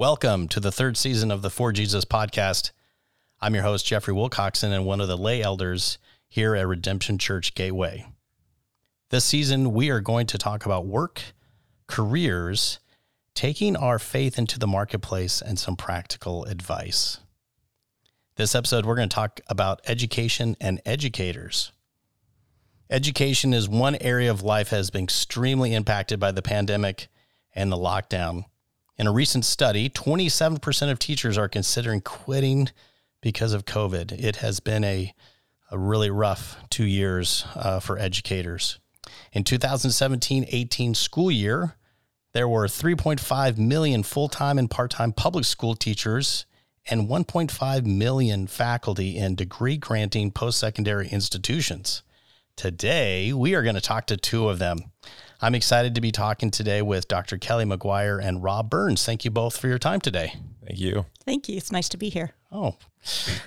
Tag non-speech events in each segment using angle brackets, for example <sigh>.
Welcome to the third season of the For Jesus podcast. I'm your host, Jeffrey Wilcoxon, and one of the lay elders here at Redemption Church Gateway. This season, we are going to talk about work, careers, taking our faith into the marketplace, and some practical advice. This episode, we're going to talk about education and educators. Education is one area of life that has been extremely impacted by the pandemic and the lockdown. In a recent study, 27% of teachers are considering quitting because of COVID. It has been a, a really rough two years uh, for educators. In 2017 18 school year, there were 3.5 million full time and part time public school teachers and 1.5 million faculty in degree granting post secondary institutions. Today, we are going to talk to two of them. I'm excited to be talking today with Dr. Kelly McGuire and Rob Burns. Thank you both for your time today. Thank you. Thank you. It's nice to be here. Oh,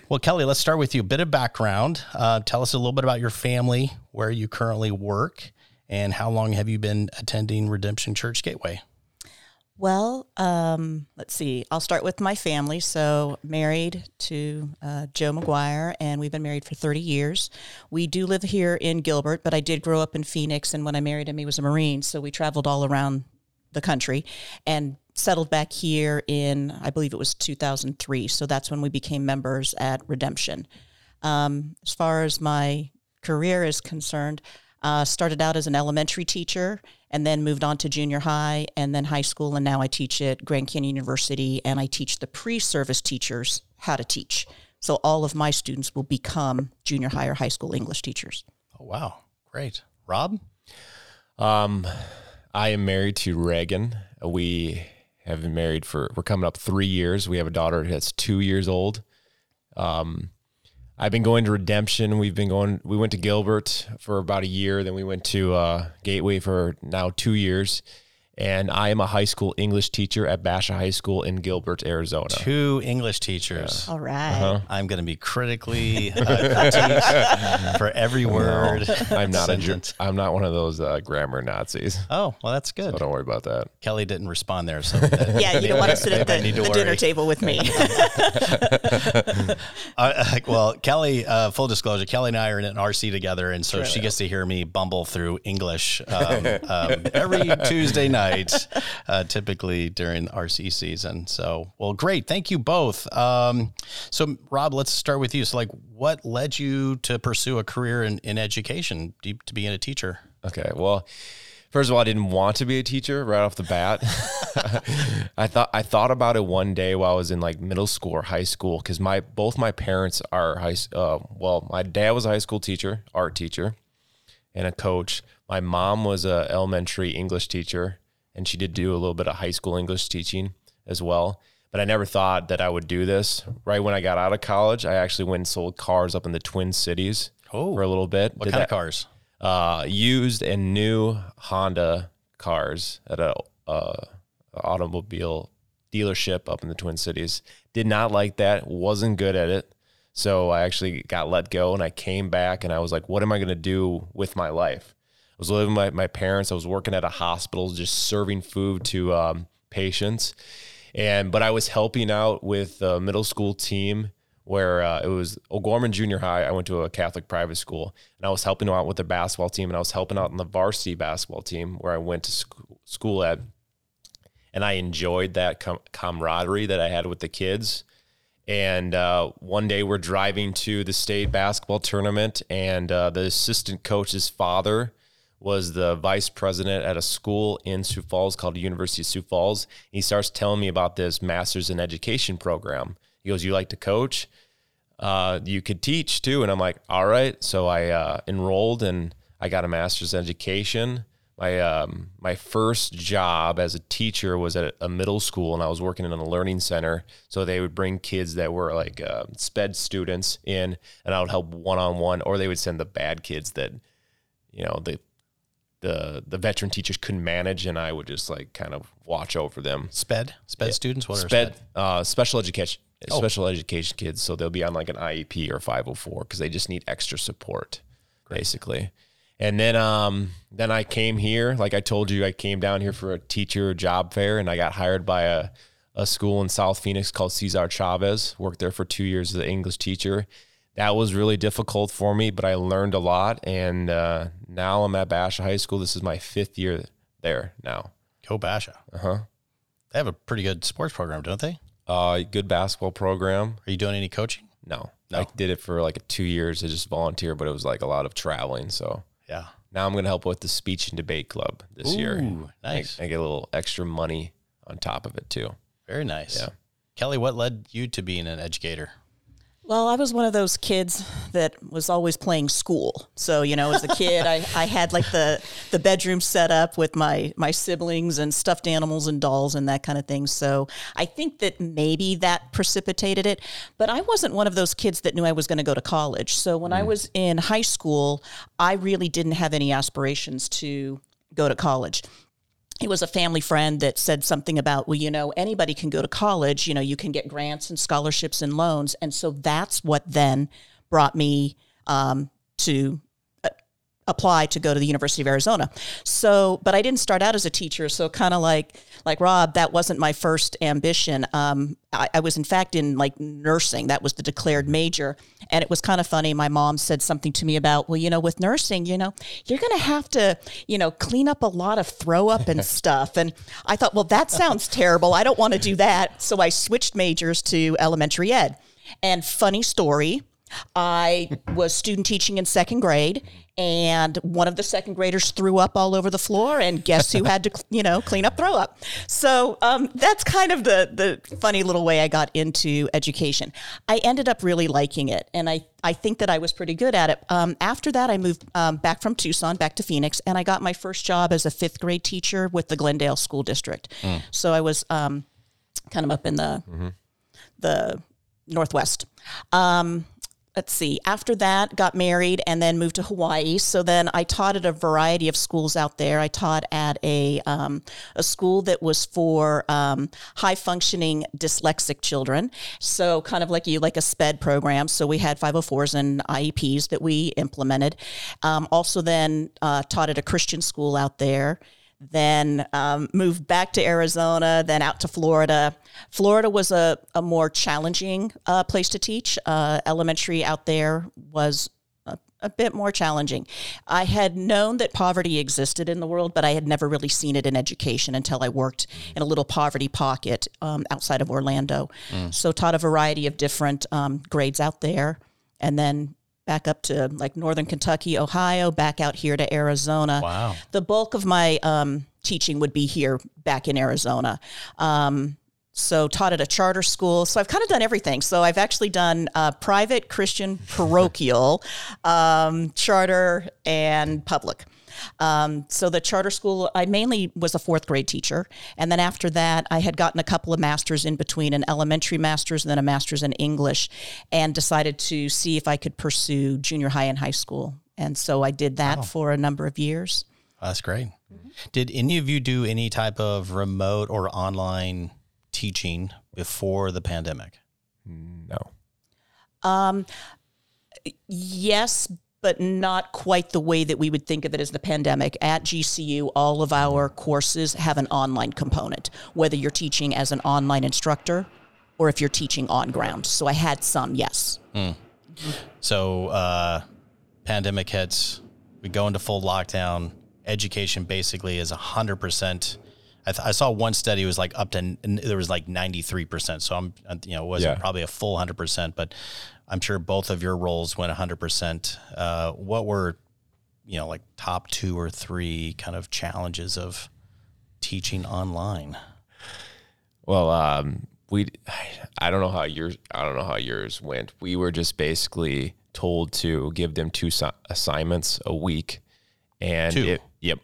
well, Kelly, let's start with you. A bit of background. Uh, tell us a little bit about your family, where you currently work, and how long have you been attending Redemption Church Gateway? Well, um, let's see. I'll start with my family. So, married to uh, Joe McGuire, and we've been married for 30 years. We do live here in Gilbert, but I did grow up in Phoenix. And when I married him, he was a Marine. So, we traveled all around the country and settled back here in, I believe it was 2003. So, that's when we became members at Redemption. Um, as far as my career is concerned, uh, started out as an elementary teacher and then moved on to junior high and then high school. And now I teach at Grand Canyon University and I teach the pre service teachers how to teach. So all of my students will become junior high or high school English teachers. Oh, wow. Great. Rob? Um, I am married to Reagan. We have been married for, we're coming up three years. We have a daughter that's two years old. Um, I've been going to Redemption. We've been going. We went to Gilbert for about a year. Then we went to uh, Gateway for now two years. And I am a high school English teacher at Basha High School in Gilbert, Arizona. Two English teachers. All right. Uh-huh. I'm going to be critically uh, for every word. No, I'm <laughs> not a. I'm not one of those uh, grammar Nazis. Oh well, that's good. So don't worry about that. Kelly didn't respond there, so that, <laughs> yeah, you don't want to sit at the, the dinner table with me. <laughs> uh, well, Kelly, uh, full disclosure, Kelly and I are in an RC together, and so True. she gets to hear me bumble through English um, um, every Tuesday night night, uh, typically during RC season. So, well, great. Thank you both. Um, so, Rob, let's start with you. So, like, what led you to pursue a career in, in education, to being a teacher? Okay. Well, first of all, I didn't want to be a teacher right off the bat. <laughs> I thought I thought about it one day while I was in like middle school or high school because my both my parents are high. Uh, well, my dad was a high school teacher, art teacher, and a coach. My mom was a elementary English teacher, and she did do a little bit of high school English teaching as well. But I never thought that I would do this. Right when I got out of college, I actually went and sold cars up in the Twin Cities oh, for a little bit. What did kind that, of cars? Uh, used and new Honda cars at a uh, automobile dealership up in the Twin Cities. Did not like that. Wasn't good at it. So I actually got let go and I came back and I was like, what am I going to do with my life? Was living with my, my parents. I was working at a hospital, just serving food to um, patients. And but I was helping out with the middle school team where uh, it was O'Gorman Junior High. I went to a Catholic private school, and I was helping out with the basketball team, and I was helping out in the varsity basketball team where I went to sc- school at. And I enjoyed that com- camaraderie that I had with the kids. And uh, one day we're driving to the state basketball tournament, and uh, the assistant coach's father was the vice president at a school in Sioux Falls called University of Sioux Falls. He starts telling me about this master's in education program. He goes, "You like to coach? Uh, you could teach too." And I'm like, "All right." So I uh, enrolled and I got a master's in education. My um, my first job as a teacher was at a middle school, and I was working in a learning center. So they would bring kids that were like uh, sped students in, and I would help one on one, or they would send the bad kids that, you know, the the the veteran teachers couldn't manage, and I would just like kind of watch over them. Sped, sped yeah. students, what sped, are sped? Uh, special education, oh. special education kids. So they'll be on like an IEP or 504 because they just need extra support, Great. basically. And then um then I came here, like I told you, I came down here for a teacher job fair, and I got hired by a a school in South Phoenix called Cesar Chavez. Worked there for two years as an English teacher. That was really difficult for me, but I learned a lot. And uh, now I'm at Basha High School. This is my fifth year there now. Go Basha. Uh huh. They have a pretty good sports program, don't they? Uh, good basketball program. Are you doing any coaching? No, No. I did it for like two years. I just volunteer, but it was like a lot of traveling. So Yeah. now I'm going to help with the speech and debate club this year. Nice. I, I get a little extra money on top of it too. Very nice. Yeah. Kelly, what led you to being an educator? Well, I was one of those kids that was always playing school. So, you know, as a kid, I, I had like the, the bedroom set up with my, my siblings and stuffed animals and dolls and that kind of thing. So I think that maybe that precipitated it. But I wasn't one of those kids that knew I was going to go to college. So when I mm. was in high school, I really didn't have any aspirations to go to college it was a family friend that said something about, well, you know, anybody can go to college. You know, you can get grants and scholarships and loans. And so that's what then brought me um, to apply to go to the University of Arizona. So, but I didn't start out as a teacher. So kind of like, like Rob, that wasn't my first ambition. Um, I, I was in fact in like nursing. That was the declared major. And it was kind of funny. My mom said something to me about, well, you know, with nursing, you know, you're going to have to, you know, clean up a lot of throw up and <laughs> stuff. And I thought, well, that sounds terrible. I don't want to do that. So I switched majors to elementary ed. And funny story, I was student teaching in second grade, and one of the second graders threw up all over the floor, and guess who had to, <laughs> you know, clean up throw up? So um, that's kind of the the funny little way I got into education. I ended up really liking it, and I I think that I was pretty good at it. Um, after that, I moved um, back from Tucson back to Phoenix, and I got my first job as a fifth grade teacher with the Glendale School District. So I was um, kind of up in the the Northwest. Um, let's see. After that, got married and then moved to Hawaii. So then I taught at a variety of schools out there. I taught at a um, a school that was for um, high functioning dyslexic children. So kind of like you, like a SPED program. So we had 504s and IEPs that we implemented. Um, also, then uh, taught at a Christian school out there then um, moved back to Arizona, then out to Florida. Florida was a, a more challenging uh, place to teach. Uh, elementary out there was a, a bit more challenging. I had known that poverty existed in the world, but I had never really seen it in education until I worked in a little poverty pocket um, outside of Orlando. So taught a variety of different um, grades out there, and then back up to like northern Kentucky, Ohio, back out here to Arizona Wow. the bulk of my um, teaching would be here back in Arizona. Um, so taught at a charter school. So I've kind of done everything. So I've actually done uh, private, Christian, parochial, <laughs> um, charter, and public. Um, so the charter school, I mainly was a fourth grade teacher, and then after that, I had gotten a couple of masters in between, an elementary master's and then a master's in English, and decided to see if I could pursue junior high and high school. And so I did that for a number of years. That's great. Did any of you do any type of remote or online teaching before the pandemic? No. Um, yes, but not quite the way that we would think of it as the pandemic. At GCU, all of our courses have an online component, whether you're teaching as an online instructor or if you're teaching on ground. So I had some, yes. So, uh, pandemic hits, we go into full lockdown. Education basically is 100%. I, th- I saw one study was like up to, n- there was like 93%. So I'm, uh, you know, it wasn't Yeah. probably a full 100%, but I'm sure both of your roles went 100%. Uh, what were, you know, like top two or three kind of challenges of teaching online? Well, um, we, I don't know how yours, I don't know how yours went. We were just basically told to give them two si- assignments a week, and Two. it, yep,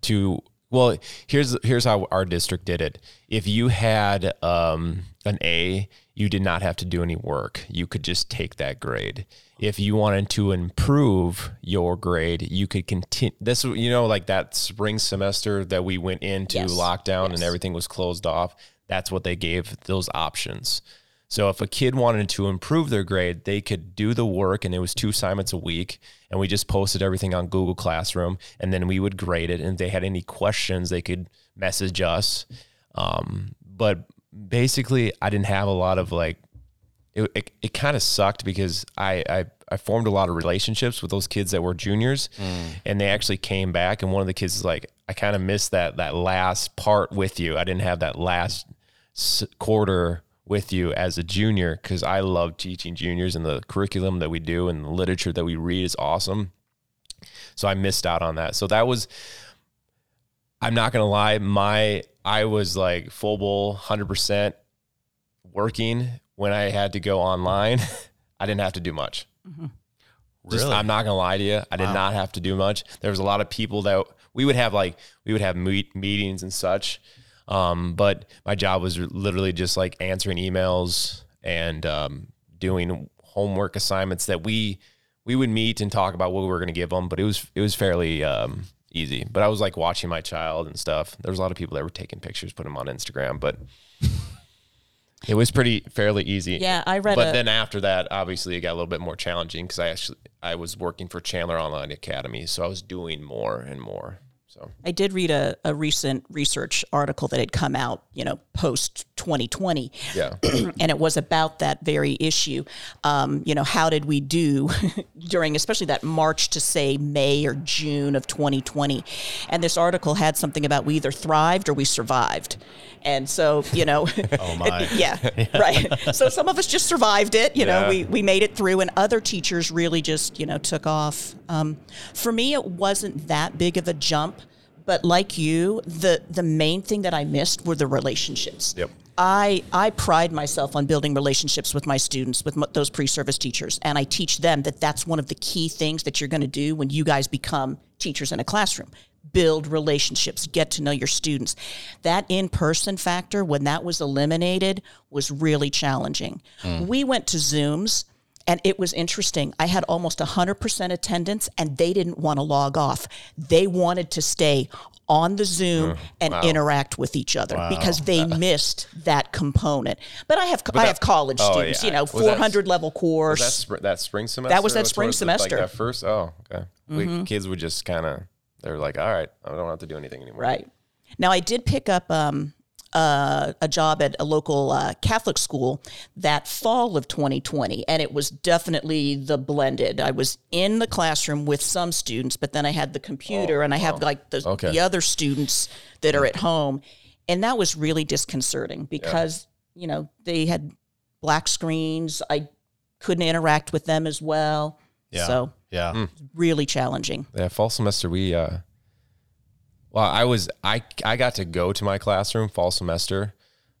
two. Well, here's here's how our district did it. If you had um, an A, you did not have to do any work. You could just take that grade. If you wanted to improve your grade, you could continue. This, you know, like that spring semester that we went into Yes. lockdown and everything was closed off. That's what they gave those options. So if a kid wanted to improve their grade, they could do the work, and it was two assignments a week. And we just posted everything on Google Classroom, and then we would grade it. And if they had any questions, they could message us. Um, but basically I didn't have a lot of like it it, it kind of sucked because I, I I formed a lot of relationships with those kids that were juniors mm. and they actually came back and one of the kids is like I kind of missed that that last part with you. I didn't have that last s- quarter with you as a junior cuz I love teaching juniors and the curriculum that we do and the literature that we read is awesome. So I missed out on that. So that was I'm not gonna lie, my I was like full bowl, hundred percent working when I had to go online. <laughs> I didn't have to do much. Just, Really? I'm not gonna lie to you. I did not have to do much. There was a lot of people that we would have like we would have meet, meetings and such. Um, but my job was literally just like answering emails and um, doing homework assignments that we we would meet and talk about what we were going to give them. But it was it was fairly um, easy. But I was like watching my child and stuff. There was a lot of people that were taking pictures, putting them on Instagram, but <laughs> it was pretty fairly easy. Yeah, I read But a- then after that, obviously, it got a little bit more challenging because I actually I was working for Chandler Online Academy, so I was doing more and more. So I did read a, a recent research article that had come out, you know, post 2020. yeah, <clears throat> and it was about that very issue. Um, you know, how did we do <laughs> during, especially that March to say May or June of 2020? And this article had something about we either thrived or we survived. And so, you know, <laughs> Oh, my. <laughs> yeah, right. So some of us just survived it. You know, we we made it through, and other teachers really just you know took off. Um, for me, it wasn't that big of a jump. But like you, the the main thing that I missed were the relationships. Yep. I I pride myself on building relationships with my students, with m- those pre-service teachers, and I teach them that that's one of the key things that you're going to do when you guys become teachers in a classroom. Build relationships, get to know your students. That in-person factor, when that was eliminated, was really challenging. Hmm. We went to Zooms. And it was interesting. I had almost 100% attendance, and they didn't want to log off. They wanted to stay on the Zoom and interact with each other because they <laughs> missed that component. But I have I that- have college oh, students, yeah. you know, that- 400 level course. that that spring semester. That was that spring towards the- like semester. Mm-hmm. that first. Oh, okay. We, kids would just kind of they're like, all right, I don't have to do anything anymore. Right. Now, I did pick up um, uh, a job at a local uh, Catholic school that fall of 2020, and it was definitely the blended. I was in the classroom with some students, but then I had the computer, and I have like the, Okay. the other students that are at home, and that was really disconcerting because you know they had black screens. I couldn't interact with them as well. Yeah. So yeah. really challenging. Yeah, fall semester we uh well, I was I I got to go to my classroom fall semester,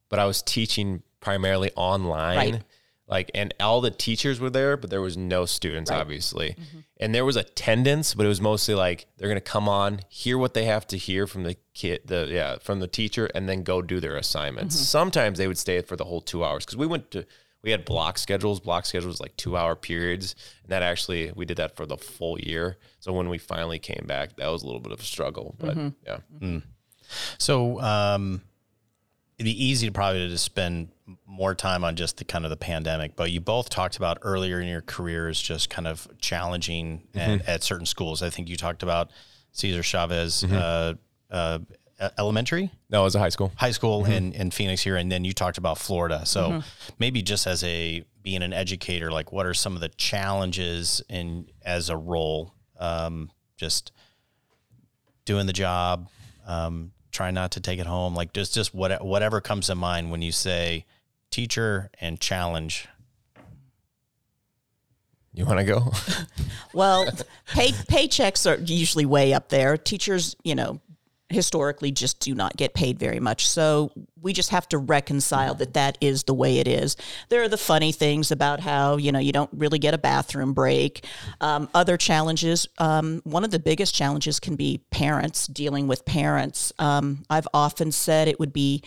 but I was teaching primarily online. Right. Like and all the teachers were there, but there was no students obviously. Mm-hmm. And there was attendance, but it was mostly like they're going to come on, hear what they have to hear from the kid the yeah, from the teacher and then go do their assignments. Mm-hmm. Sometimes they would stay for the whole 2 hours cuz we went to we had block schedules. Block schedules like two hour periods, and that actually we did that for the full year. So when we finally came back, that was a little bit of a struggle. But Mm-hmm. yeah, So um, it'd be easy to probably to spend more time on just the kind of the pandemic, but you both talked about earlier in your careers just kind of challenging at, at certain schools. I think you talked about Cesar Chavez uh, uh, e- Elementary, no, it was a high school. high school in, in Phoenix here, and then you talked about Florida. So maybe just as a being an educator, like what are some of the challenges in as a role? Um, just doing the job, um, trying not to take it home, like just just what whatever comes to mind when you say teacher and challenge. You want to go? <laughs> Well, pay, paychecks are usually way up there. Teachers, you know, historically just do not get paid very much. So we just have to reconcile that that is the way it is. There are the funny things about how, you know, you don't really get a bathroom break. Um, other challenges, um, one of the biggest challenges can be parents, dealing with parents. Um, I've often said it would be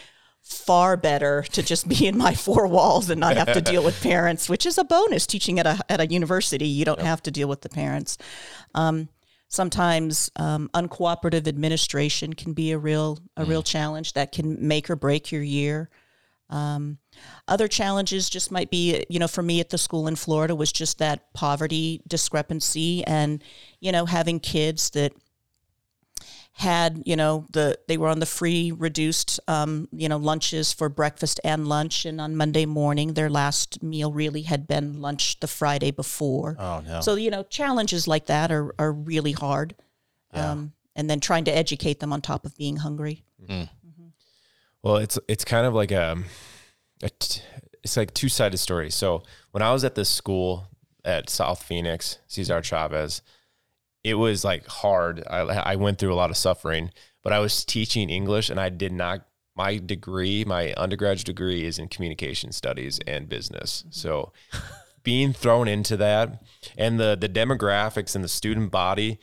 far better to just be in my four walls and not have to deal with <laughs> parents, which is a bonus teaching at a, at a university. You don't have to deal with the parents. Um, sometimes um, uncooperative administration can be a real a real challenge that can make or break your year. Um, other challenges just might be, you know, for me at the school in Florida was just that poverty discrepancy and, you know, having kids that had you know the they were on the free reduced um, you know lunches for breakfast and lunch. And on monday morning their last meal really had been lunch the friday before. Oh no. so you know challenges like that are, are really hard um, and then trying to educate them on top of being hungry. Well, it's it's kind of like a, a t- it's like two sided story. So when I was at this school at South Phoenix, Cesar Chavez, it was like hard. I I went through a lot of suffering, but I was teaching English, and I did not. My degree, my undergraduate degree, is in communication studies and business. So <laughs> being thrown into that, and the the demographics and the student body,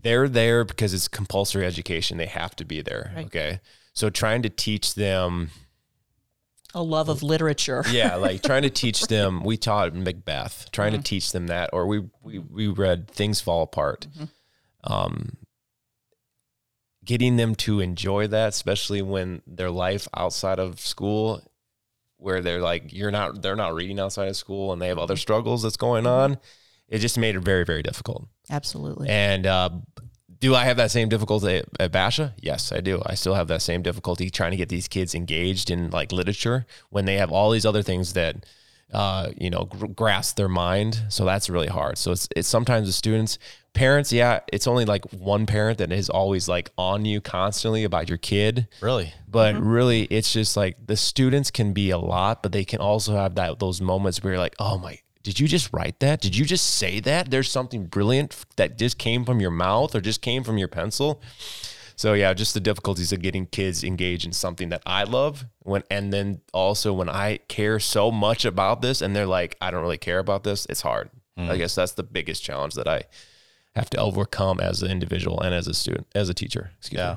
they're there because it's compulsory education. They have to be there. Right. Okay. So trying to teach them, a love of literature <laughs> yeah, like <laughs> trying to teach them. We taught Macbeth, trying to teach them that, or we we we read Things Fall Apart. Um, getting them to enjoy that, especially when their life outside of school, where they're like you're not, they're not reading outside of school, and they have other struggles that's going on. It just made it very very difficult. absolutely And uh, do I have that same difficulty at, at Basha? Yes, I do. I still have that same difficulty trying to get these kids engaged in like literature when they have all these other things that uh, you know gr- grasp their mind. So that's really hard. So it's it's sometimes the students, parents. Yeah, it's only like one parent that is always like on you constantly about your kid. really? But really, it's just like the students can be a lot, but they can also have that those moments where you're like, oh my, did you just write that? Did you just say that? There's something brilliant that just came from your mouth or just came from your pencil. So yeah, just the difficulties of getting kids engaged in something that I love when and then also when I care so much about this and they're like, I don't really care about this, it's hard. Hmm. I guess that's the biggest challenge that I have to overcome as an individual and as a student, as a teacher. Excuse Yeah. me.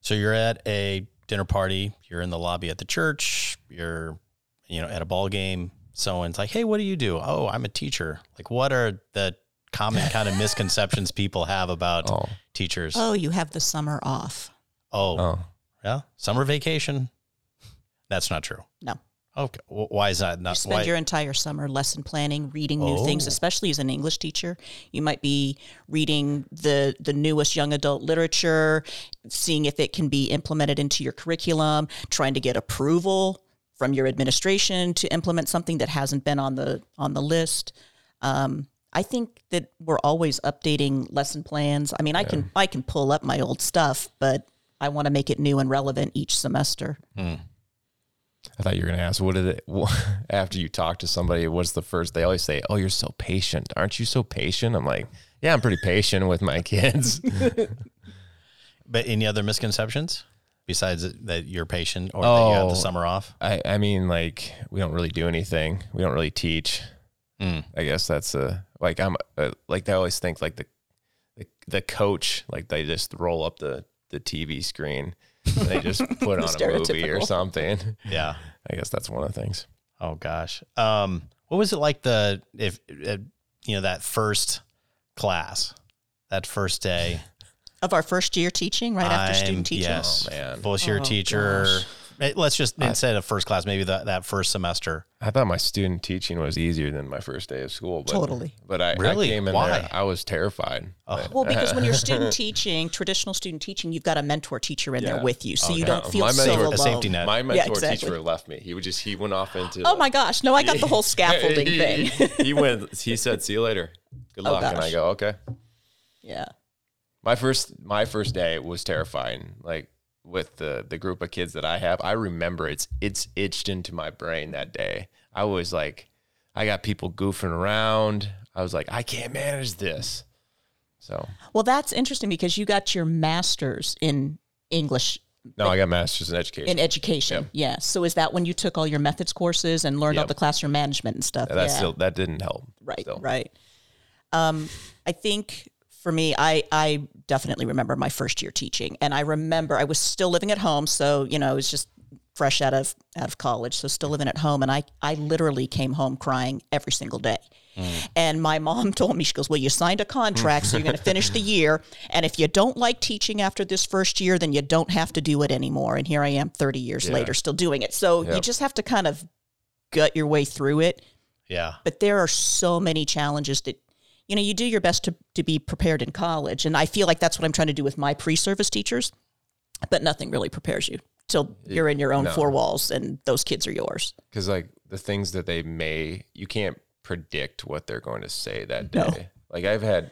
So you're at a dinner party, you're in the lobby at the church, you're you know at a ball game, someone's like, "Hey, what do you do?" "Oh, I'm a teacher." Like what are the common kind of misconceptions people have about Oh. teachers? oh you have the summer off Oh, Oh. yeah, summer vacation. That's not true. no Okay, Wh- why is that You not? spend Why? your entire summer lesson planning, reading new things, Oh. especially as an English teacher. You might be reading the the newest young adult literature, seeing if it can be implemented into your curriculum, trying to get approval from your administration to implement something that hasn't been on the on the list. Um, I think that we're always updating lesson plans. I mean, I can I can pull up my old stuff, but I want to make it new and relevant each semester. I thought you were going to ask, what did it, <laughs> after you talk to somebody, what's the first, they always say, oh, you're so patient. Aren't you so patient? I'm like, yeah, I'm pretty patient with my <laughs> kids. <laughs> but any other misconceptions besides that you're patient or that you have Oh. the summer off? I, I mean, like, we don't really do anything. We don't really teach. Mm. I guess that's a, like, I'm, uh, like, they always think like the, the, the coach, like they just roll up the, the TV screen and they just <laughs> put on a movie or something. Yeah. I guess that's one of the things. Oh gosh. Um, what was it like the if uh, you know that first class, that first day? Of our first year teaching, right after I'm- student teaching. Yes, Oh, man. full year Oh, teacher. gosh. Eh, Let's just instead of first class, maybe that that first semester. I thought my student teaching was easier than my first day of school. But, Totally. But I, Really? I came in Why? there, I was terrified. Oh. Well, because when you're <laughs> student teaching, traditional student teaching, you've got a mentor teacher in Yeah. there with you, so you don't feel My so mentor- alone. a safety net. My mentor exactly. teacher left me. He would just he went off into Oh my gosh! No, I got the whole <laughs> scaffolding thing. He, he went he said, See you later. Good Oh, luck. and I go, Okay. yeah. My first my first day was terrifying. Like with the the group of kids that I have, I remember it's it's itched into my brain that day. I was like I got people goofing around. I was like, I can't manage this. So Well, that's interesting because you got your master's in English no, I got masters in education. in education. Yeah. So is that when you took all your methods courses and learned all the classroom management and stuff? that yeah. still that didn't help. Right, still. right. Um, I think for me, I I definitely remember my first year teaching, and I remember I was still living at home, so you know, it was just fresh out of out of college, so still living at home, and I I literally came home crying every single day. Mm. And my mom <laughs> told me, she goes, Well, you signed a contract, so you're going to finish the year. And if you don't like teaching after this first year, then you don't have to do it anymore. And here I am 30 years later, still doing it. So you just have to kind of gut your way through it Yeah. but there are so many challenges that you know, you do your best to, to be prepared in college. And I feel like that's what I'm trying to do with my pre service teachers, but nothing really prepares you till you're in your own No. four walls and those kids are yours. because like the things that they may you can't predict what they're going to say that day No. like i've had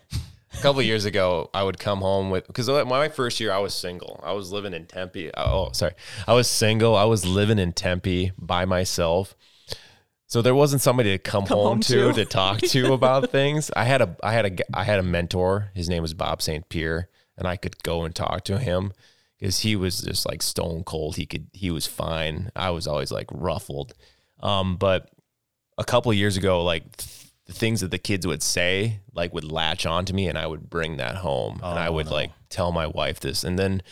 a couple of years ago i would come home with because my first year i was single i was living in tempe oh sorry i was single i was living in tempe by myself so there wasn't somebody to come, Come home, home to to. to talk to <laughs> about things. I had a i had a I had a mentor. His name was bob st pierre and i could go and talk to him because he was just like stone cold. He could he was fine. I was always like ruffled. Um, but a couple of years ago, like th- the things that the kids would say, like would latch onto me, and I would bring that home, and I Oh, would no. like tell my wife this, and then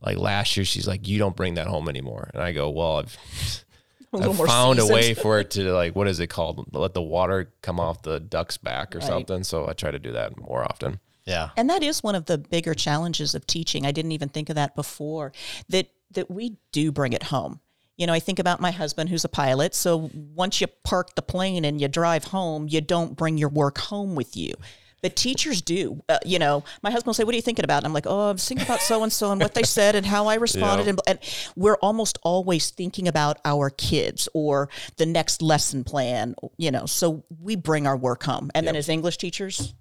like last year, she's like, "You don't bring that home anymore," and I go, "Well, I've A little I've more found a way for it to like what is it called? Let the water come off the duck's back or Right. something." So I try to do that more often. Yeah. And that is one of the bigger challenges of teaching. I didn't even think of that before. That that we do bring it home. You know, I think about my husband who's a pilot. So once you park the plane and you drive home, you don't bring your work home with you. But teachers do. Uh, you know, my husband will say, "What are you thinking about?" And I'm like, "Oh, I'm thinking about so and so and what they said and how I responded." Yeah. And, and we're almost always thinking about our kids or the next lesson plan. You know, so we bring our work home. And then as English teachers,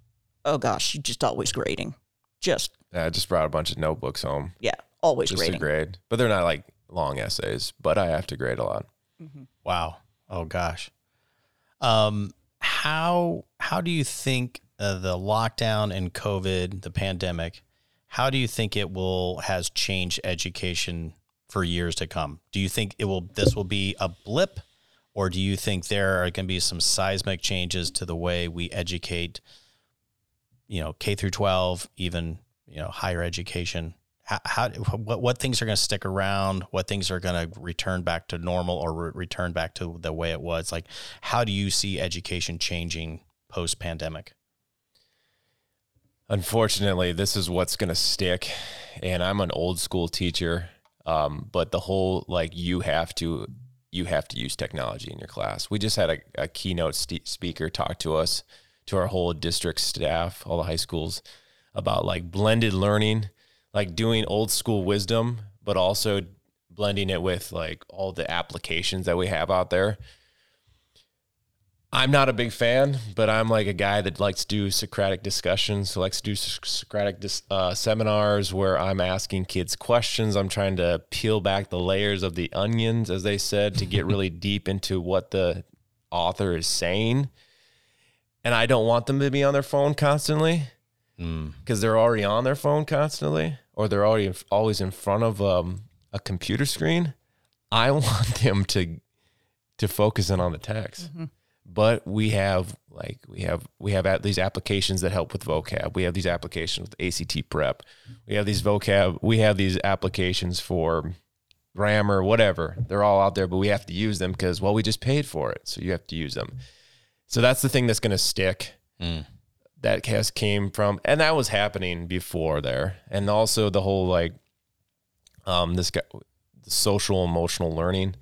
oh gosh, you're just always grading. Just Yeah, I just brought a bunch of notebooks home yeah, always just grading. to grade, but they're not like long essays. But I have to grade a lot. Wow. Oh gosh. Um, how how do you think uh, the lockdown and COVID, the pandemic, how do you think it will has changed education for years to come? Do you think it will this will be a blip, or do you think there are going to be some seismic changes to the way we educate? You know, K through twelve, even you know higher education. How, how what what things are going to stick around? What things are going to return back to normal or re- return back to the way it was? Like, how do you see education changing post pandemic? Unfortunately, this is what's going to stick. And I'm an old school teacher. Um, but the whole like you have to you have to use technology in your class. We just had a, a keynote st- speaker talk to us, to our whole district staff, all the high schools, about like blended learning, like doing old school wisdom, but also blending it with like all the applications that we have out there. I'm not a big fan, but I'm like a guy that likes to do Socratic discussions, so likes to do Socratic dis- uh, seminars where I'm asking kids questions. I'm trying to peel back the layers of the onions, as they said, to get really <laughs> deep into what the author is saying. And I don't want them to be on their phone constantly Mm. because they're already on their phone constantly, or they're already always in front of um, a computer screen. I <laughs> want them to to focus in on the text but we have like we have we have at these applications that help with vocab. We have these applications with act prep. We have these vocab we have these applications for grammar whatever. They're all out there but we have to use them because well we just paid for it so you have to use them. So that's the thing that's going to stick Mm. that has came from and that was happening before there. And also the whole like um this guy the social emotional learning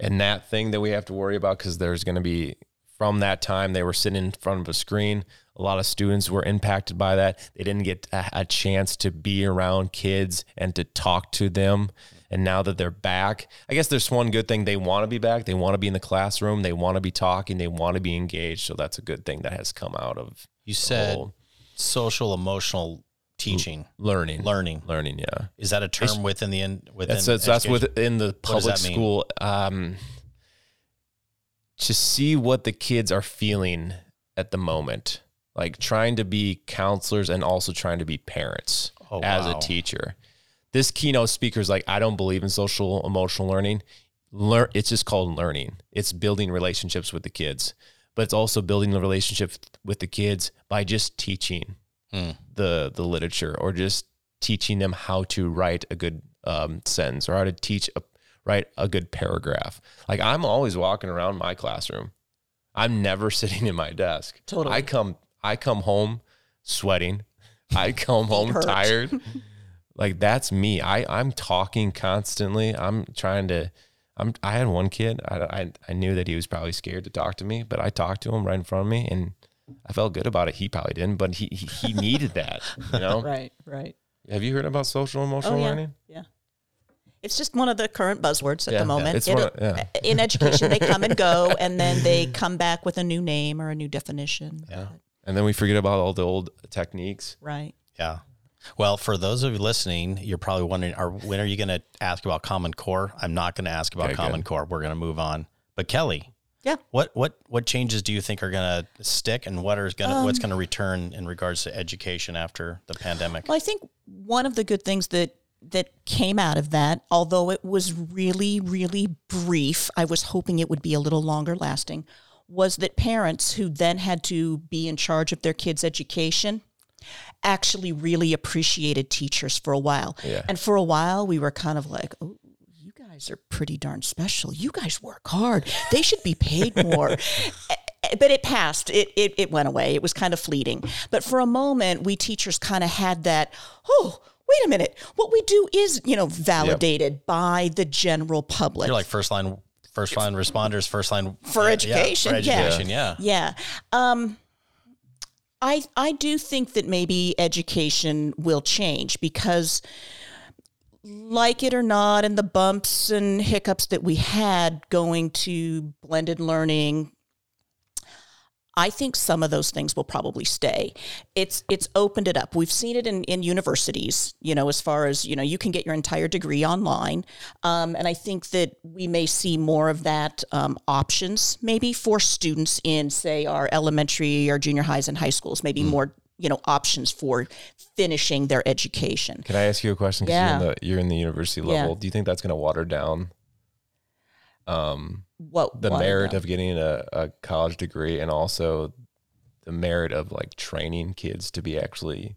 and that thing that we have to worry about because there's going to be from that time they were sitting in front of a screen. A lot of students were impacted by that. They didn't get a, a chance to be around kids and to talk to them. And now that they're back i guess there's one good thing they want to be back. They want to be in the classroom. They want to be talking. They want to be engaged. So that's a good thing that has come out of You said whole social emotional teaching, learning learning. learning yeah Is that a term within the in, within? That's that's, that's within the public school. Um, to see what the kids are feeling at the moment, like trying to be counselors and also trying to be parents Oh, as wow. a teacher. This keynote speaker is like, I don't believe in social emotional learning. Learn. It's just called learning. It's building relationships with the kids, but it's also building the relationship with the kids by just teaching Hmm. the the literature or just teaching them how to write a good um, sentence or how to teach a write a good paragraph. Like I'm always walking around my classroom. I'm never <laughs> sitting in my desk. Totally. I come I come home sweating. I <laughs> come home tired. <laughs> like that's me. I I'm talking constantly. I'm trying to. I'm. I had one kid. I, I I knew that he was probably scared to talk to me, but I talked to him right in front of me, and I felt good about it. He probably didn't, but he he, he needed that. You know. <laughs> Right, right. Have you heard about social emotional Oh, yeah. learning? Yeah. It's just one of the current buzzwords at Yeah, the moment. it's It- one of- yeah. In education, they come and go, <laughs> and then they come back with a new name or a new definition. Yeah. And then we forget about all the old techniques. Right. Yeah. Well, for those of you listening, you're probably wondering, are, when are you going to ask about Common Core? I'm not going to ask about Okay, Common good. Core. We're going to move on. But Kelly, Yeah. what what what changes do you think are going to stick, and what are going Um, what's going to return in regards to education after the pandemic? Well, I think one of the good things that that came out of that, although it was really, really brief, I was hoping it would be a little longer lasting, was that parents who then had to be in charge of their kids' education actually really appreciated teachers for a while. Yeah. And for a while, we were kind of like, oh, guys are pretty darn special. You guys work hard. They should be paid more. <laughs> Eh, but it passed. It, it it went away. It was kind of fleeting. But for a moment, we teachers kind of had that. Oh, wait a minute. What we do is you know validated by the general public. You're like first line first line responders, first line For yeah, education, for yeah. education, yeah. Yeah. Um, I I do think that maybe education will change because, like it or not, and the bumps and hiccups that we had going to blended learning. I think some of those things will probably stay. It's it's opened it up. We've seen it in, in universities, you know, as far as, you know, you can get your entire degree online. Um, and I think that we may see more of that um, options maybe for students in, say, our elementary or junior highs and high schools, maybe more, you know, options for finishing their education. Can I ask you a question? Yeah. you're, in the, you're in the university Yeah. level. Do you think that's going to water down um, What the merit of getting a, a college degree and also the merit of like training kids to be actually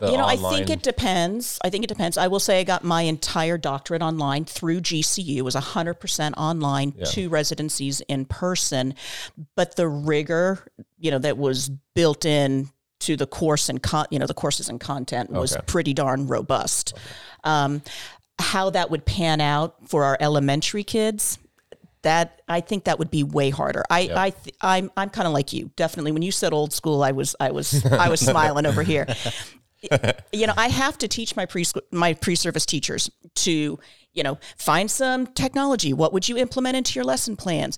you know, I think it depends. I think it depends. I will say I got my entire doctorate online through GCU. It was 100% online, Yeah. two residencies in person. But the rigor, you know, that was built in to the course and con- you know the courses and content was Okay. pretty darn robust. Um, how that would pan out for our elementary kids, that I think that would be way harder. I I th- I'm I'm kind of like you. Definitely when you said old school, I was I was I was smiling over here. <laughs> You know, I have to teach my pre my pre-service teachers to, you know, find some technology. What would you implement into your lesson plans?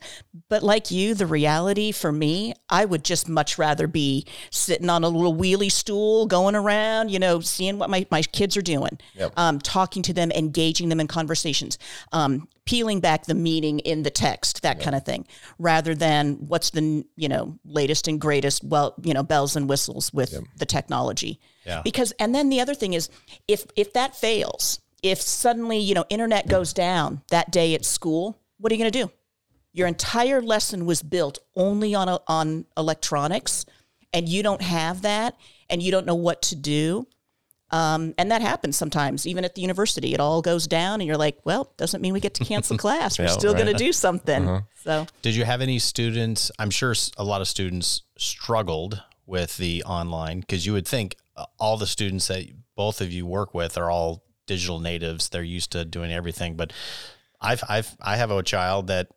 But like you, the reality for me, I would just much rather be sitting on a little wheelie stool, going around, you know, seeing what my, my kids are doing, um, talking to them, engaging them in conversations, um, peeling back the meaning in the text, that kind of thing, rather than what's the, you know, latest and greatest, well, you know, bells and whistles with the technology. Yeah. Because, and then the other thing is, if if that fails, if suddenly you know internet goes down that day at school, what are you going to do? Your entire lesson was built only on a, on electronics, and you don't have that, and you don't know what to do. Um, and that happens sometimes, even at the university. It all goes down, and you're like, "Well, doesn't mean we get to cancel <laughs> class. We're Yeah, still going to do something." So, Did you have any students? I'm sure a lot of students struggled with the online because you would think uh, all the students that both of you work with are all digital natives. They're used to doing everything. But I've I've I have a child that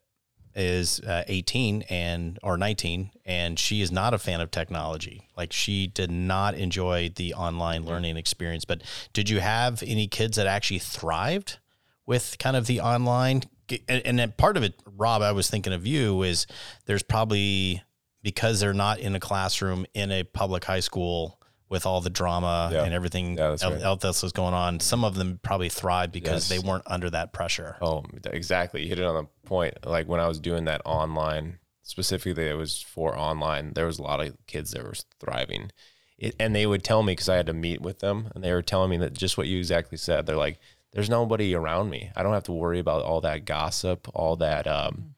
is uh, 18 and or 19 and she is not a fan of technology like she did not enjoy the online learning experience but did you have any kids that actually thrived with kind of the online and, and then part of it rob i was thinking of you is there's probably because they're not in a classroom in a public high school with all the drama Yeah. and everything Yeah, that's el- right. else that's going on some of them probably thrived because Yes. they weren't under that pressure Oh, exactly. You hit it on the point. Like when I was doing that online, specifically, it was for online. There was a lot of kids that were thriving, it, and they would tell me because I had to meet with them, and they were telling me that just what you exactly said. They're like, "There's nobody around me. I don't have to worry about all that gossip, all that, um,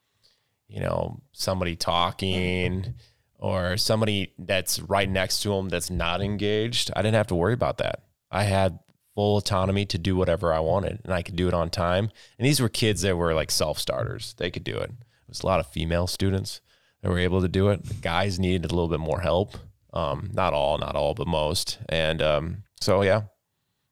you know, somebody talking." Or somebody that's right next to them that's not engaged. I didn't have to worry about that. I had full autonomy to do whatever I wanted and I could do it on time. And these were kids that were like self starters. They could do it. It was a lot of female students that were able to do it. The guys needed a little bit more help. Um, not all, not all, but most. And um, so, yeah,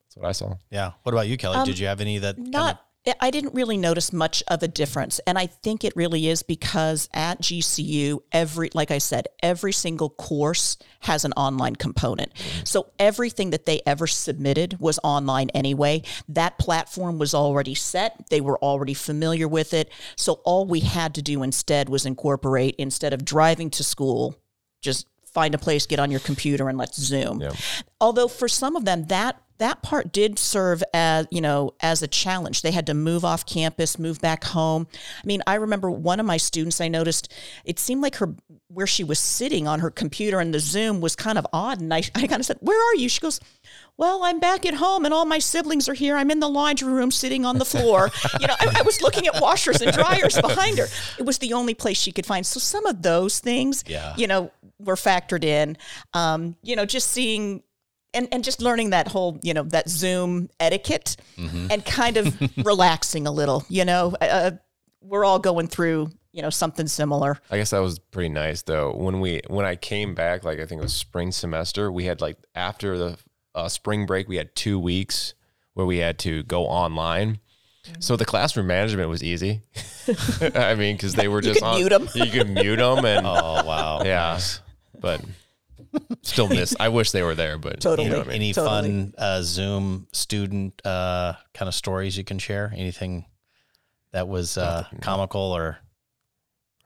that's what I saw. Yeah. What about you, Kelly? Um, Did you have any that kind of- not I- didn't really notice much of a difference. And I think it really is because at GCU, every, like I said, every single course has an online component. So everything that they ever submitted was online anyway. That platform was already set, they were already familiar with it. So all we had to do instead was incorporate, instead of driving to school, just find a place, get on your computer, and let's Zoom. Although for some of them, that that part did serve as you know as a challenge. They had to move off campus, move back home. I mean, I remember one of my students. I noticed it seemed like her where she was sitting on her computer and the Zoom was kind of odd, and I, I kind of said, "Where are you?" She goes. Well, I'm back at home and all my siblings are here. I'm in the laundry room sitting on the floor. <laughs> you know, I, I was looking at washers and dryers behind her. It was the only place she could find. So some of those things, Yeah. you know, were factored in. Um, you know, just seeing and, and just learning that whole, you know, that Zoom etiquette and kind of <laughs> relaxing a little, you know, uh, we're all going through, you know, something similar. I guess that was pretty nice though. When we when I came back, like I think it was spring semester, we had like after the uh, spring break, we had two weeks where we had to go online. So the classroom management was easy. <laughs> I mean, because they were just could on, mute 'em. <laughs> You could mute them, and Oh wow. yeah, but still miss. I wish they were there, but <laughs> Totally. You know I mean? Any Totally. fun uh, Zoom student uh, kind of stories you can share? Anything that was uh, comical or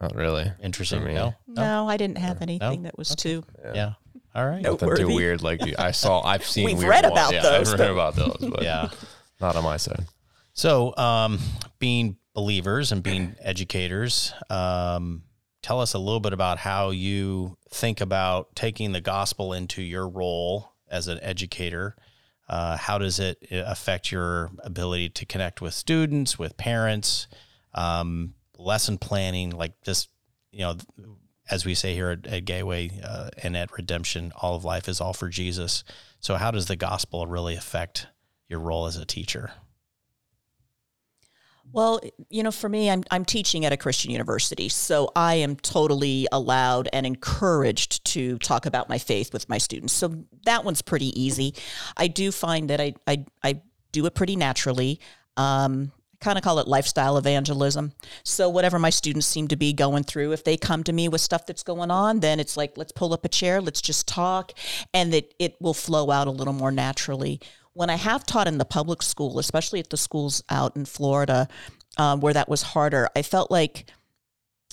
Not really. interesting? For. No? No, I didn't have anything that was too. Yeah. All right. Nothing too weird. Like I saw, I've seen. We've weird read ones. about yeah, those, I've read but- about those, but Yeah. not on my side. So, um, being believers and being educators, um, tell us a little bit about how you think about taking the gospel into your role as an educator. Uh, how does it uh, affect your ability to connect with students, with parents, um, lesson planning, like just, you know, as we say here at, at Gateway uh, and at Redemption, all of life is all for Jesus. So, how does the gospel really affect your role as a teacher? Well, you know, for me, I'm I'm teaching at a Christian university, so I am totally allowed and encouraged to talk about my faith with my students. So that one's pretty easy. I do find that I I, I do it pretty naturally. Um, I kind of call it lifestyle evangelism. So whatever my students seem to be going through, if they come to me with stuff that's going on, then it's like let's pull up a chair, let's just talk, and that it will flow out a little more naturally. When I have taught in the public school, especially at the schools out in Florida, um, where that was harder, I felt like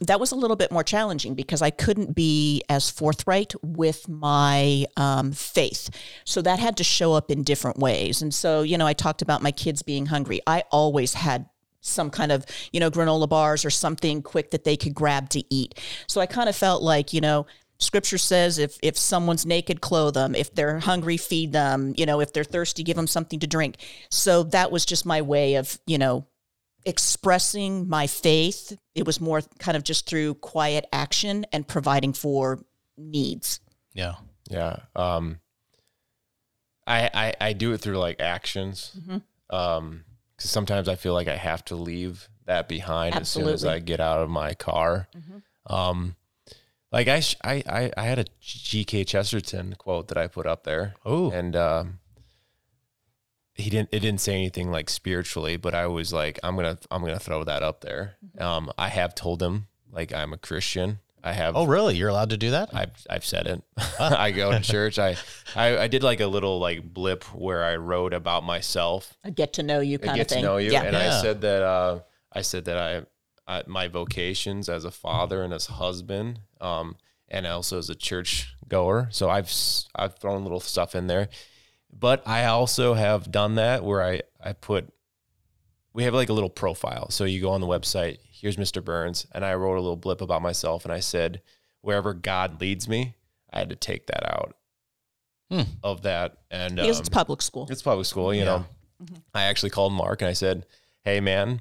that was a little bit more challenging because I couldn't be as forthright with my um, faith. So that had to show up in different ways. And so, you know, I talked about my kids being hungry. I always had some kind of, you know, granola bars or something quick that they could grab to eat. So I kind of felt like, you know, scripture says if if someone's naked clothe them if they're hungry feed them you know if they're thirsty give them something to drink so that was just my way of you know expressing my faith. It was more kind of just through quiet action and providing for needs. Yeah. Yeah. Um, I, I, I do it through like actions. Um, cause sometimes I feel like I have to leave that behind as soon as I get out of my car. Um, like I, sh- I, I, I had a G.K. Chesterton quote that I put up there. Oh. and, um, he didn't, it didn't say anything like spiritually, but I was like, I'm going to, I'm going to throw that up there. Um, I have told him like I'm a Christian. I have, Oh, really? You're allowed to do that? I've I've said it. <laughs> I go to <laughs> church. I, I I did like a little like blip where I wrote about myself. I get to know you I kind get of thing. to know you, Yeah. and Yeah. I said that uh, I said that I, I my vocations as a father and as husband, um, and also as a church goer. So I've s- I've thrown little stuff in there, but I also have done that where I I put we have like a little profile. So you go on the website, here's Mr. Burns, and I wrote a little blip about myself and I said, wherever God leads me, I had to take that out Hmm. of that. And um, it's public school. it's public school, you Yeah. know. I actually called Mark and I said, Hey man,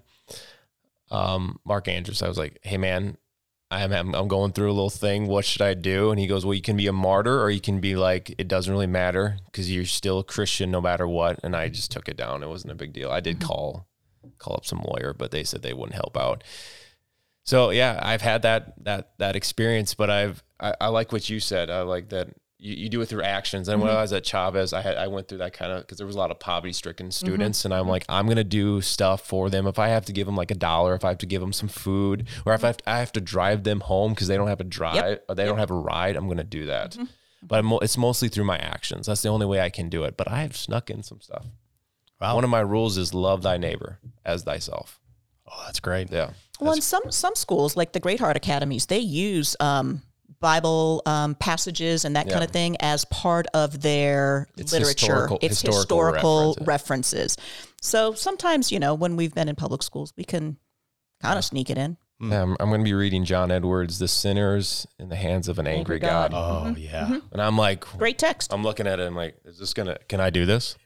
um, Mark Andrews, I was like, Hey man, I'm, I'm going through a little thing. What should I do? And he goes, Well, you can be a martyr or you can be like, it doesn't really matter because you're still a Christian no matter what. And I just took it down. It wasn't a big deal. I did call call up some lawyer, but they said they wouldn't help out. So yeah, I've had that that that experience, but I've I, I like what you said. I like that you, you do it through actions. And when mm-hmm. I was at Chavez, I had I went through that kind of because there was a lot of poverty stricken mm-hmm. students, and I'm like, I'm gonna do stuff for them. If I have to give them like a dollar, if I have to give them some food, or if I have to, I have to drive them home because they don't have a drive, or they don't have a ride, I'm gonna do that. Mm-hmm. But I'm, it's mostly through my actions. That's the only way I can do it. But I have snuck in some stuff. Wow. One of my rules is love thy neighbor as thyself. Oh, that's great. Yeah. Well, in some some schools, like the Great Heart Academies, they use um, Bible um, passages and that kind of thing as part of their It's literature. historical- it's historical historical, references. references. So sometimes, you know, when we've been in public schools, we can kind of sneak it in. Hmm. Yeah, I'm, I'm going to be reading John Edwards, "The Sinners in the Hands of an Angry, Angry God,", God. Oh, mm-hmm. yeah. Mm-hmm. and I'm like, Great text. I'm looking at it. I'm like, is this gonna? Can I do this? <laughs>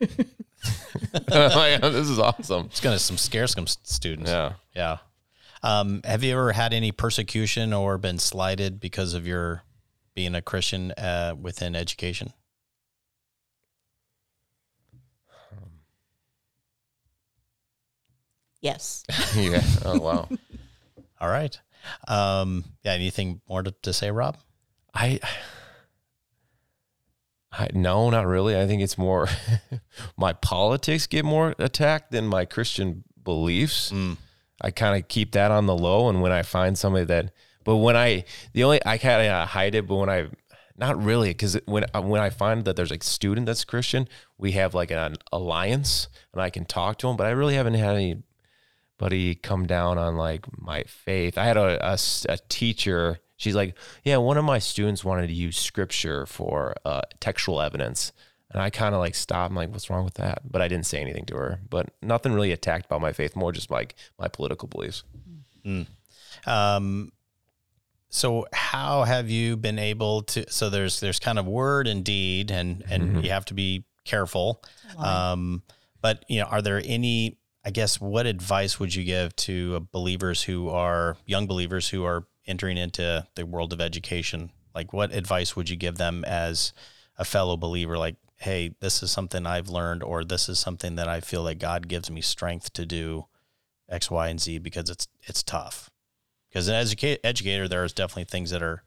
<laughs> Like, this is awesome. It's going to some scare some students. Yeah. Yeah. Um, have you ever had any persecution or been slighted because of your being a Christian uh, within education? Yes. <laughs> <laughs> yeah. Oh wow. All right. Um, yeah. Anything more to, to say, Rob? I. I, no, not really. I think it's more <laughs> my politics get more attacked than my Christian beliefs. Mm. I kind of keep that on the low. And when I find somebody that, but when I, the only, I kind of hide it, but when I, not really, because when, uh, when I find that there's a student that's Christian, we have like an alliance and I can talk to him. but I really haven't had anybody come down on like my faith. I had a a teacher, she's like, yeah, one of my students wanted to use scripture for uh, textual evidence. And I kind of like stopped. I'm like, what's wrong with that? But I didn't say anything to her. But nothing really attacked about my faith, more just like my political beliefs. Um, so how have you been able to? So there's there's kind of word and deed, and and you have to be careful. Um, but you know, are there any? I guess what advice would you give to uh, believers who are young believers who are entering into the world of education? Like, what advice would you give them as a fellow believer? Like, hey, this is something I've learned, or this is something that I feel like God gives me strength to do X, Y, and Z because it's it's tough. Because an educa- educator, there's definitely things that are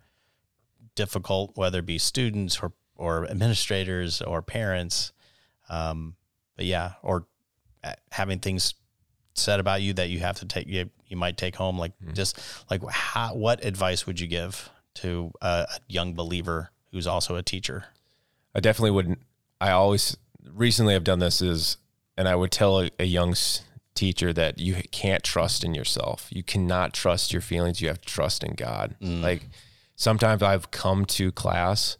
difficult, whether it be students or or administrators or parents. Um, but yeah, or uh, having things said about you that you have to take you, you might take home. Like just like how, what advice would you give to a, a young believer who's also a teacher? I definitely wouldn't. I always recently I've done this is, and I would tell a, a young teacher that you can't trust in yourself. You cannot trust your feelings. You have to trust in God. Like sometimes I've come to class,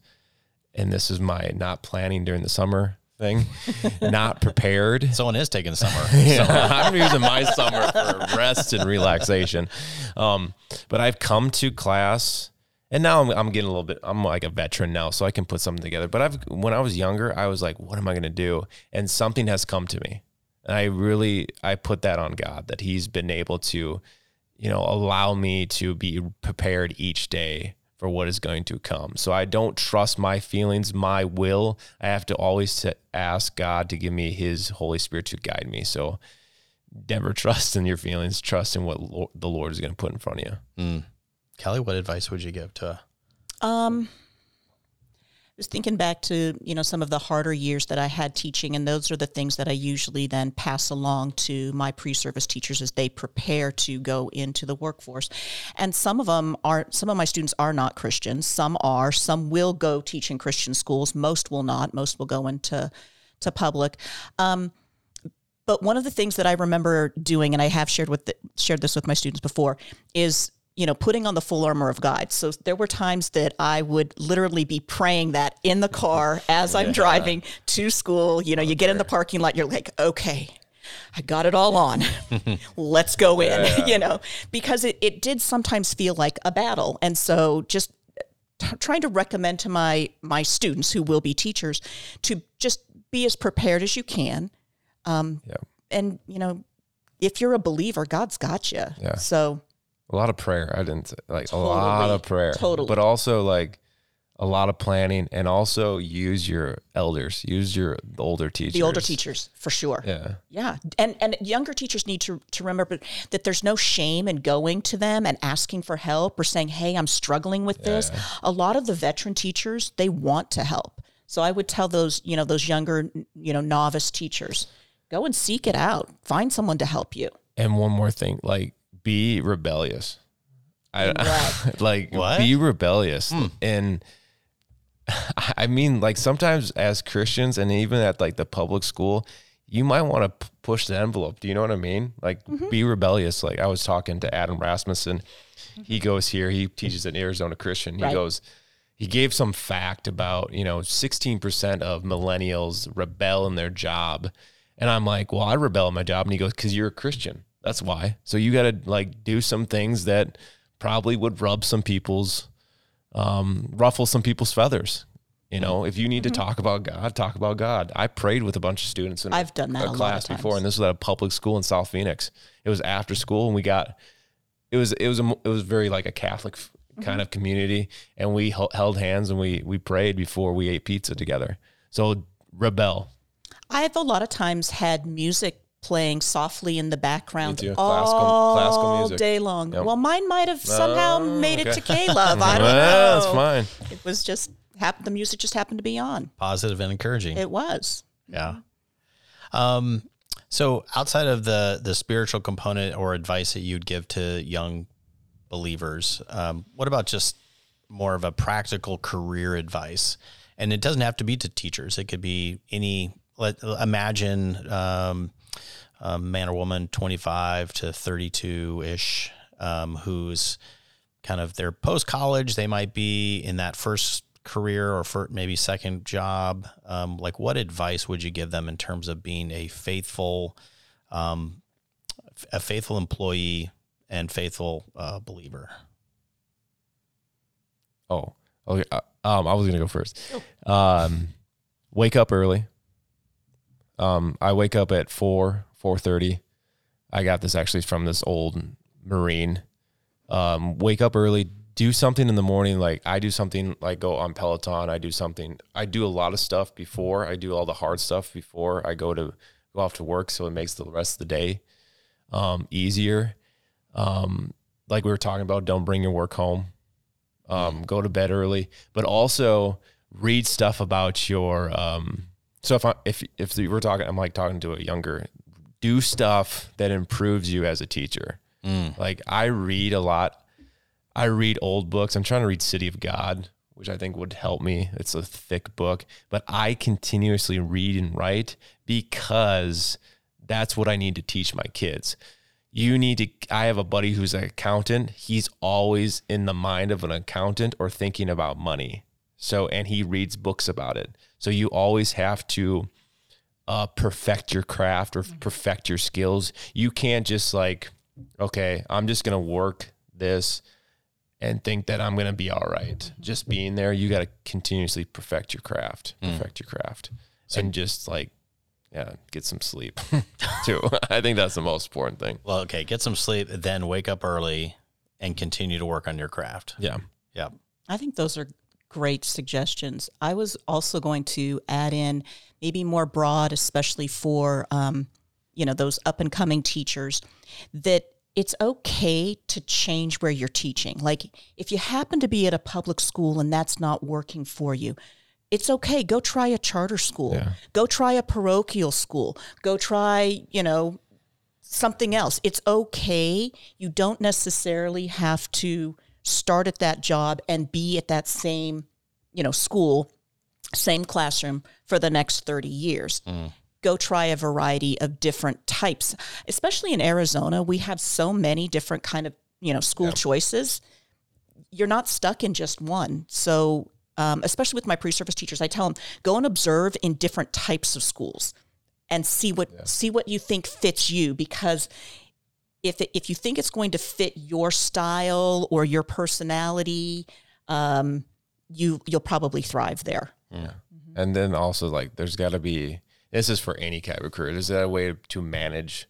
and this is my not planning during the summer thing, <laughs> not prepared. Someone is taking summer. <laughs> Yeah, <laughs> I'm using my summer for rest and relaxation. Um, but I've come to class, and now I'm, I'm getting a little bit. I'm like a veteran now, so I can put something together. But I've when I was younger, I was like, "What am I going to do?" And something has come to me, and I really I put that on God that He's been able to, you know, allow me to be prepared each day for what is going to come. So I don't trust my feelings, my will. I have to always to ask God to give me His Holy Spirit to guide me. So never <laughs> trust in your feelings. Trust in what the Lord is going to put in front of you. Mm. Kelly, what advice would you give to? Um, I was thinking back to you know some of the harder years that I had teaching, and those are the things that I usually then pass along to my pre-service teachers as they prepare to go into the workforce. And some of them are some of my students are not Christians. Some are. Some will go teach in Christian schools. Most will not. Most will go into to public. Um, but one of the things that I remember doing, and I have shared with the, shared this with my students before, is you know putting on the full armor of God. So there were times that I would literally be praying that in the car as I'm driving to school. You know, you get in the parking lot, you're like, okay. I got it all on. <laughs> Let's go in, <laughs> you know, because it, it did sometimes feel like a battle. And so just t- trying to recommend to my my students who will be teachers to just be as prepared as you can um, Yeah. and you know if you're a believer god's got you Yeah. so A lot of prayer. I didn't say, like a lot of prayer. Totally. But also like a lot of planning, and also use your elders, use your older teachers. The older teachers, for sure. Yeah. Yeah. And and younger teachers need to, to remember that there's no shame in going to them and asking for help or saying, Hey, I'm struggling with this. A lot of the veteran teachers, they want to help. So I would tell those, you know, those younger, you know, novice teachers, go and seek it out. Find someone to help you. And one more thing, like be rebellious. I <laughs> like What? be rebellious. Hmm. And <laughs> I mean, like sometimes as Christians and even at like the public school, you might want to p- push the envelope. Do you know what I mean? Like mm-hmm. be rebellious. Like I was talking to Adam Rasmussen. He mm-hmm. goes here, he teaches at Arizona Christian. He Right. goes, he gave some fact about, you know, 16% of millennials rebel in their job. And I'm like, well, I rebel in my job. And he goes, because you're a Christian. That's why. So you got to like do some things that probably would rub some people's, um, ruffle some people's feathers. You know, if you need to talk about God, talk about God. I prayed with a bunch of students in I've done that a of class before, and this was at a public school in South Phoenix. It was after school, and we got it was it was a, it was very like a Catholic Mm-hmm. kind of community, and we hel- held hands and we we prayed before we ate pizza together. So rebel, I've a lot of times had music playing softly in the background all Classical- classical music. day long. Yep. Well, mine might have somehow Oh, made it to K-Love. I <laughs> don't know. That's fine. It was just happened. The music just happened to be on. Positive and encouraging. It was. Yeah. Um, so outside of the the spiritual component or advice that you'd give to young believers, um, what about just more of a practical career advice? And it doesn't have to be to teachers. It could be any. Let imagine um, a man or woman, twenty five to thirty two ish, um, who's kind of their post college. They might be in that first career or for maybe second job. Um, like, what advice would you give them in terms of being a faithful, um, a faithful employee and faithful uh, believer? Oh, okay. uh, Um, I was gonna go first. Um, wake up early. Um, I wake up at four four thirty. I got this actually from this old Marine. Um, wake up early. Do something in the morning. Like I do something like go on Peloton. I do something. I do a lot of stuff before. I do all the hard stuff before I go to go off to work. So it makes the rest of the day um, easier. Um, like we were talking about, don't bring your work home um, go to bed early, but also read stuff about your. Um, so if I, if if we're talking, I'm like talking to a younger, do stuff that improves you as a teacher. Mm. Like I read a lot. I read old books. I'm trying to read City of God, which I think would help me. It's a thick book, but I continuously read and write because that's what I need to teach my kids you need to i have a buddy who's an accountant he's always in the mind of an accountant or thinking about money so and he reads books about it so you always have to uh, perfect your craft or mm-hmm. perfect your skills you can't just like okay i'm just gonna work this and think that i'm gonna be all right mm-hmm. just being there you got to continuously perfect your craft mm. perfect your craft so, and just like yeah get some sleep <laughs> too <laughs> i think that's the most important thing Well, okay, get some sleep, then wake up early and continue to work on your craft. Yeah. Yeah. I think those are great suggestions. I was also going to add in maybe more broad, especially for um, you know those up and coming teachers, that it's okay to change where you're teaching. Like if you happen to be at a public school and that's not working for you, it's okay. Go try a charter school. Yeah. Go try a parochial school. Go try, you know, something else. It's okay. You don't necessarily have to start at that job and be at that same, you know, school, same classroom for the next 30 years. Go try a variety of different types. Especially in Arizona, we have so many different kind of, you know, school choices. You're not stuck in just one. So, um, especially with my pre-service teachers, I tell them go and observe in different types of schools and see what see what you think fits you because if it, if you think it's going to fit your style or your personality um, you you'll probably thrive there Mm-hmm. And then also like there's got to be this is for any type of career. There's that a way to manage.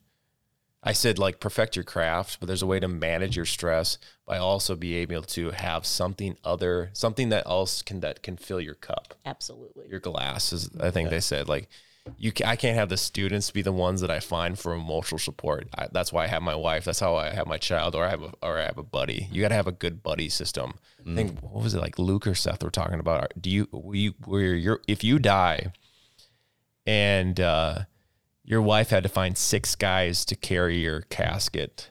I said like perfect your craft, but there's a way to manage your stress by also be able to have something other, something that else can that can fill your cup, Absolutely. your glass. Is I think they said like you ca- I can't have the students be the ones that I find for emotional support. I, that's why I have my wife. That's how I have my child, or I have a or I have a buddy. You got to have a good buddy system. I think what was it like Luke or Seth were talking about? Do you we where you're if you die and uh, your wife had to find six guys to carry your casket.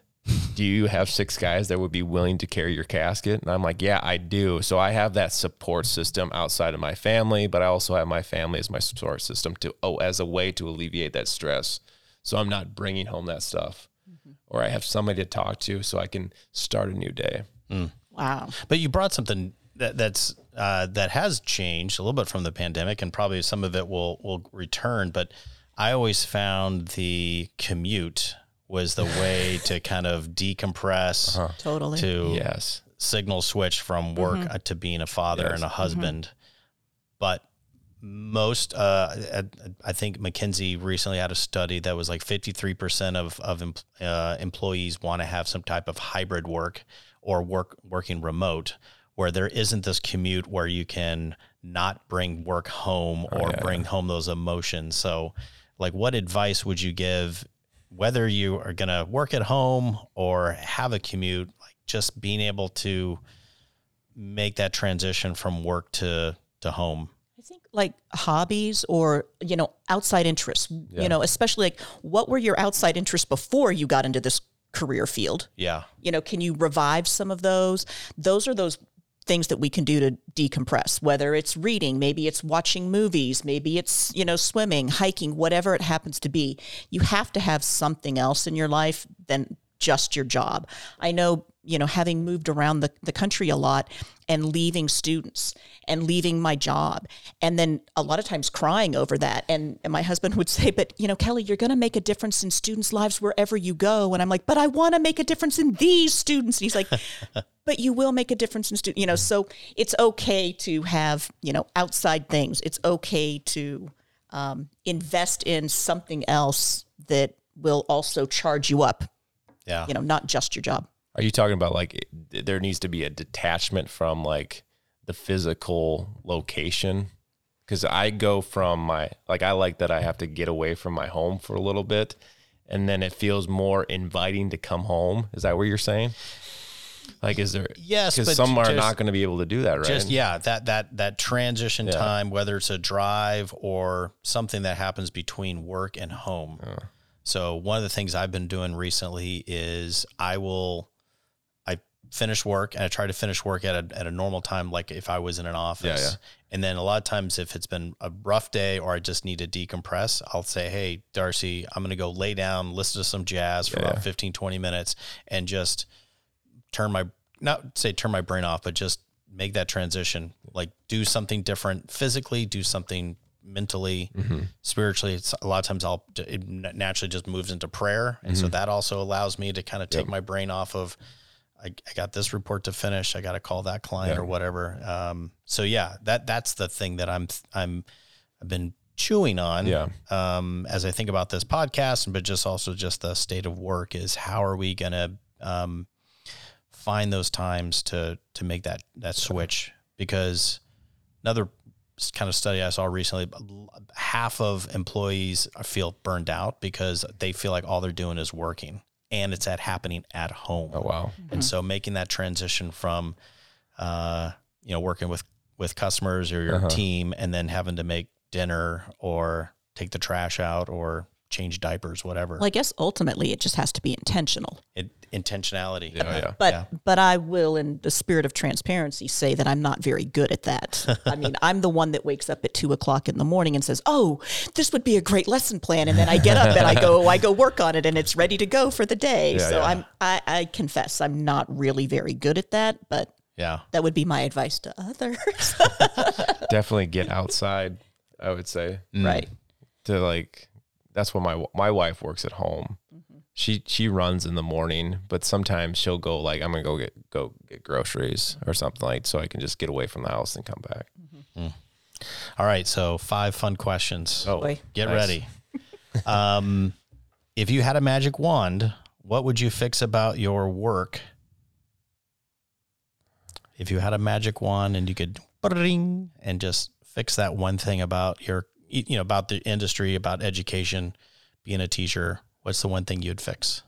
Do you have six guys that would be willing to carry your casket? And I'm like, yeah, I do. So I have that support system outside of my family, but I also have my family as my support system to oh as a way to alleviate that stress. So I'm not bringing home that stuff, or I have somebody to talk to so I can start a new day. Wow. But you brought something that that's uh, that has changed a little bit from the pandemic, and probably some of it will will return. But I always found the commute was the way to <laughs> kind of decompress, Totally. to Yes. signal switch from work uh, to being a father Yes. and a husband. But most, uh, I, I think McKinsey recently had a study that was like 53% of, of em- uh, employees want to have some type of hybrid work or work working remote where there isn't this commute where you can not bring work home or yeah, bring home those emotions. So like what advice would you give whether you are going to work at home or have a commute, like just being able to make that transition from work to to home. I think like hobbies or, you know, outside interests, you know, especially like what were your outside interests before you got into this career field? Yeah. You know, can you revive some of those? Those are those things that we can do to decompress, whether it's reading, maybe it's watching movies, maybe it's, you know, swimming, hiking, whatever it happens to be. You have to have something else in your life than just your job. I know, you know, having moved around the, the country a lot and leaving students and leaving my job and then a lot of times crying over that. And, and my husband would say, but, you know, Kelly, you're going to make a difference in students' lives wherever you go. And I'm like, but I want to make a difference in these students. And he's like, <laughs> but you will make a difference in students, you know, so it's okay to have, you know, outside things. It's okay to um, invest in something else that will also charge you up, Yeah. you know, not just your job. Are you talking about like it- there needs to be a detachment from like the physical location? Because I go from my like I like that I have to get away from my home for a little bit, and then it feels more inviting to come home. Is that what you're saying? Like, is there? Yes, because some are just- not going to be able to do that, right? Just yeah, that that that transition time, whether it's a drive or something that happens between work and home. So one of the things I've been doing recently is I will finish work and I try to finish work at a at a normal time, like if I was in an office. Yeah, yeah. And then a lot of times if it's been a rough day or I just need to decompress, I'll say, Hey, Darcy, I'm gonna go lay down, listen to some jazz for Yeah, about yeah. 15, 20 minutes and just turn my not say turn my brain off, but just make that transition. Like do something different physically, do something mentally, Mm-hmm. spiritually. It's a lot of times I'll it naturally just moves into prayer, and Mm-hmm. so that also allows me to kind of take my brain off of. I, I got this report to finish. I got to call that client Yeah. or whatever. Um, so yeah, that that's the thing that I'm I'm I've been chewing on. Yeah. Um, as I think about this podcast, but just also just the state of work is how are we gonna um, find those times to to make that that switch because another kind of study I saw recently half of employees feel burned out because they feel like all they're doing is working and it's at happening at home oh wow, and so making that transition from uh, you know working with with customers or your Uh-huh. team and then having to make dinner or take the trash out or change diapers whatever Well, I guess ultimately it just has to be intentional. it, intentionality yeah, yeah. But Yeah. but I will, in the spirit of transparency, say that I'm not very good at that. <laughs> I mean, I'm the one that wakes up at two o'clock in the morning and says, "Oh, this would be a great lesson plan," and then I get up and I go <laughs> I go work on it, and it's ready to go for the day. Yeah, so yeah. I'm I, I confess I'm not really very good at that, but yeah that would be my advice to others. <laughs> Definitely get outside. I would say right. Mm. to like that's what my my wife works at home. Mm-hmm. She she runs in the morning, but sometimes she'll go like I'm gonna go get go get groceries or something like so I can just get away from the house and come back. Mm-hmm. Mm. all right so five fun questions Oh, Boy. Get nice. ready. um, if you had a magic wand, what would you fix about your work if you had a magic wand and you could bring and just fix that one thing about your you know about the industry, about education, being a teacher? What's the one thing you'd fix?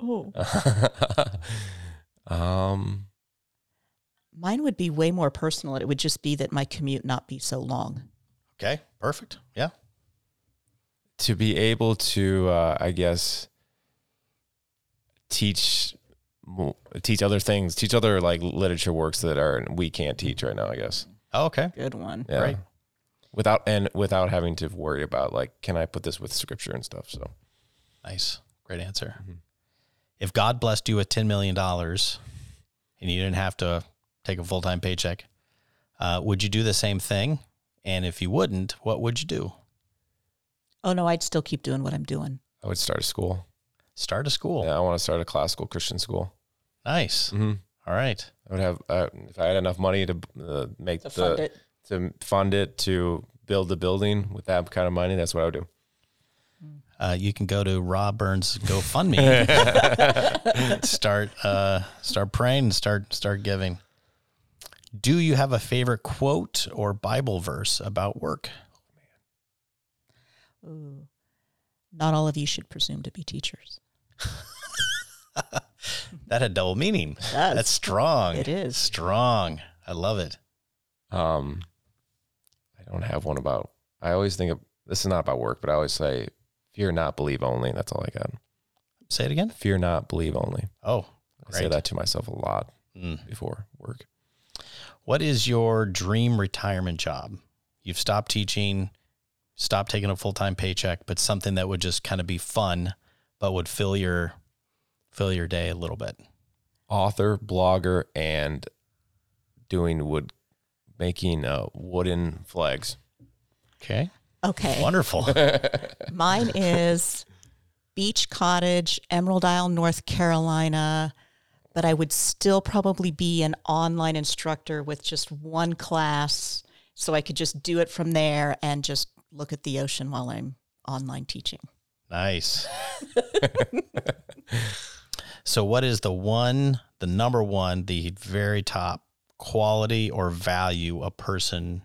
Oh, <laughs> um, mine would be way more personal. It would just be that my commute not be so long. Okay, perfect. Yeah. to be able to, uh, I guess, teach teach other things, teach other like literature works that are we can't teach right now. I guess. Oh, okay. Good one. Yeah. Great. Without and without having to worry about like, can I put this with scripture and stuff? So Nice. Great answer. Mhm. If God blessed you with $10 million and you didn't have to take a full time paycheck, uh, would you do the same thing? And if you wouldn't, what would you do? Oh no, I'd still keep doing what I'm doing. I would start a school. Start a school. Yeah, I want to start a classical Christian school. Nice. Mm-hmm. All right. I would have uh, if I had enough money to uh, make To the fund it. to fund it to build the building with that kind of money. That's what I would do. Uh, you can go to Rob Burns GoFundMe, <laughs> start uh, start praying, start start giving. Do you have a favorite quote or Bible verse about work? Ooh. Not all of you should presume to be teachers. <laughs> That had double meaning. does. That's strong. It is. strong. I love it. Um, I don't have one about. I always think of this is not about work, but I always say, "Fear not, believe only." That's all I got. Say it again. Fear not, believe only. Oh, I say that to myself a lot Mm. before work. What is your dream retirement job? You've stopped teaching, stopped taking a full time paycheck, but something that would just kind of be fun, but would fill your fill your day a little bit. Author, blogger, and doing wood, making uh, wooden flags. Okay, Okay. wonderful. <laughs> Mine is Beach Cottage, Emerald Isle, North Carolina. But I would still probably be an online instructor with just one class. So I could just do it from there and just look at the ocean while I'm online teaching. nice. <laughs> so, what is the one, the number one, the very top quality or value a person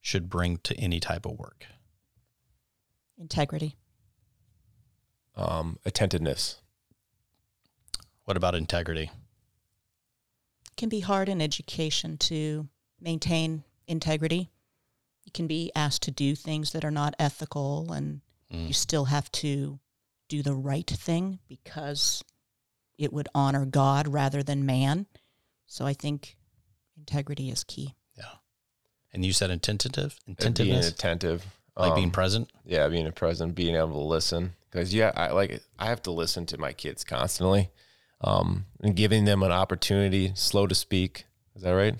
should bring to any type of work? Integrity. Um, attentiveness. What about integrity? It can be hard in education to maintain integrity. You can be asked to do things that are not ethical, and Mm. you still have to do the right thing because it would honor God rather than man. So I think integrity is key. Yeah. And you said attentive, and being attentive. like being Um, present. yeah being a present being able to listen because yeah i like i have to listen to my kids constantly um and giving them an opportunity slow to speak is that right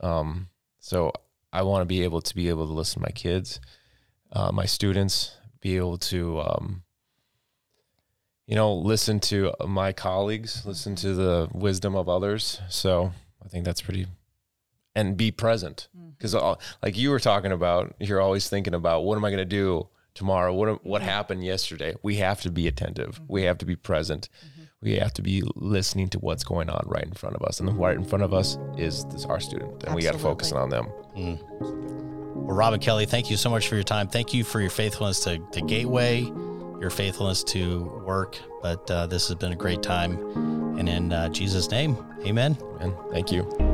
um so i want to be able to be able to listen to my kids uh, my students be able to um you know listen to uh, my colleagues listen to the wisdom of others. So i think that's pretty and be present. Mm-hmm. Because uh, like you were talking about you're always thinking about what am i going to do tomorrow? What what happened yesterday? We have to be attentive. Mm-hmm. We have to be present. Mm-hmm. We have to be listening to what's going on right in front of us. And right in front of us is this, our student and we got to focus on them. Mm. Well, Rob and Kelly, thank you so much for your time. Thank you for your faithfulness to, to Gateway, your faithfulness to work. But uh, this has been a great time. And in uh, Jesus' name, amen. and thank you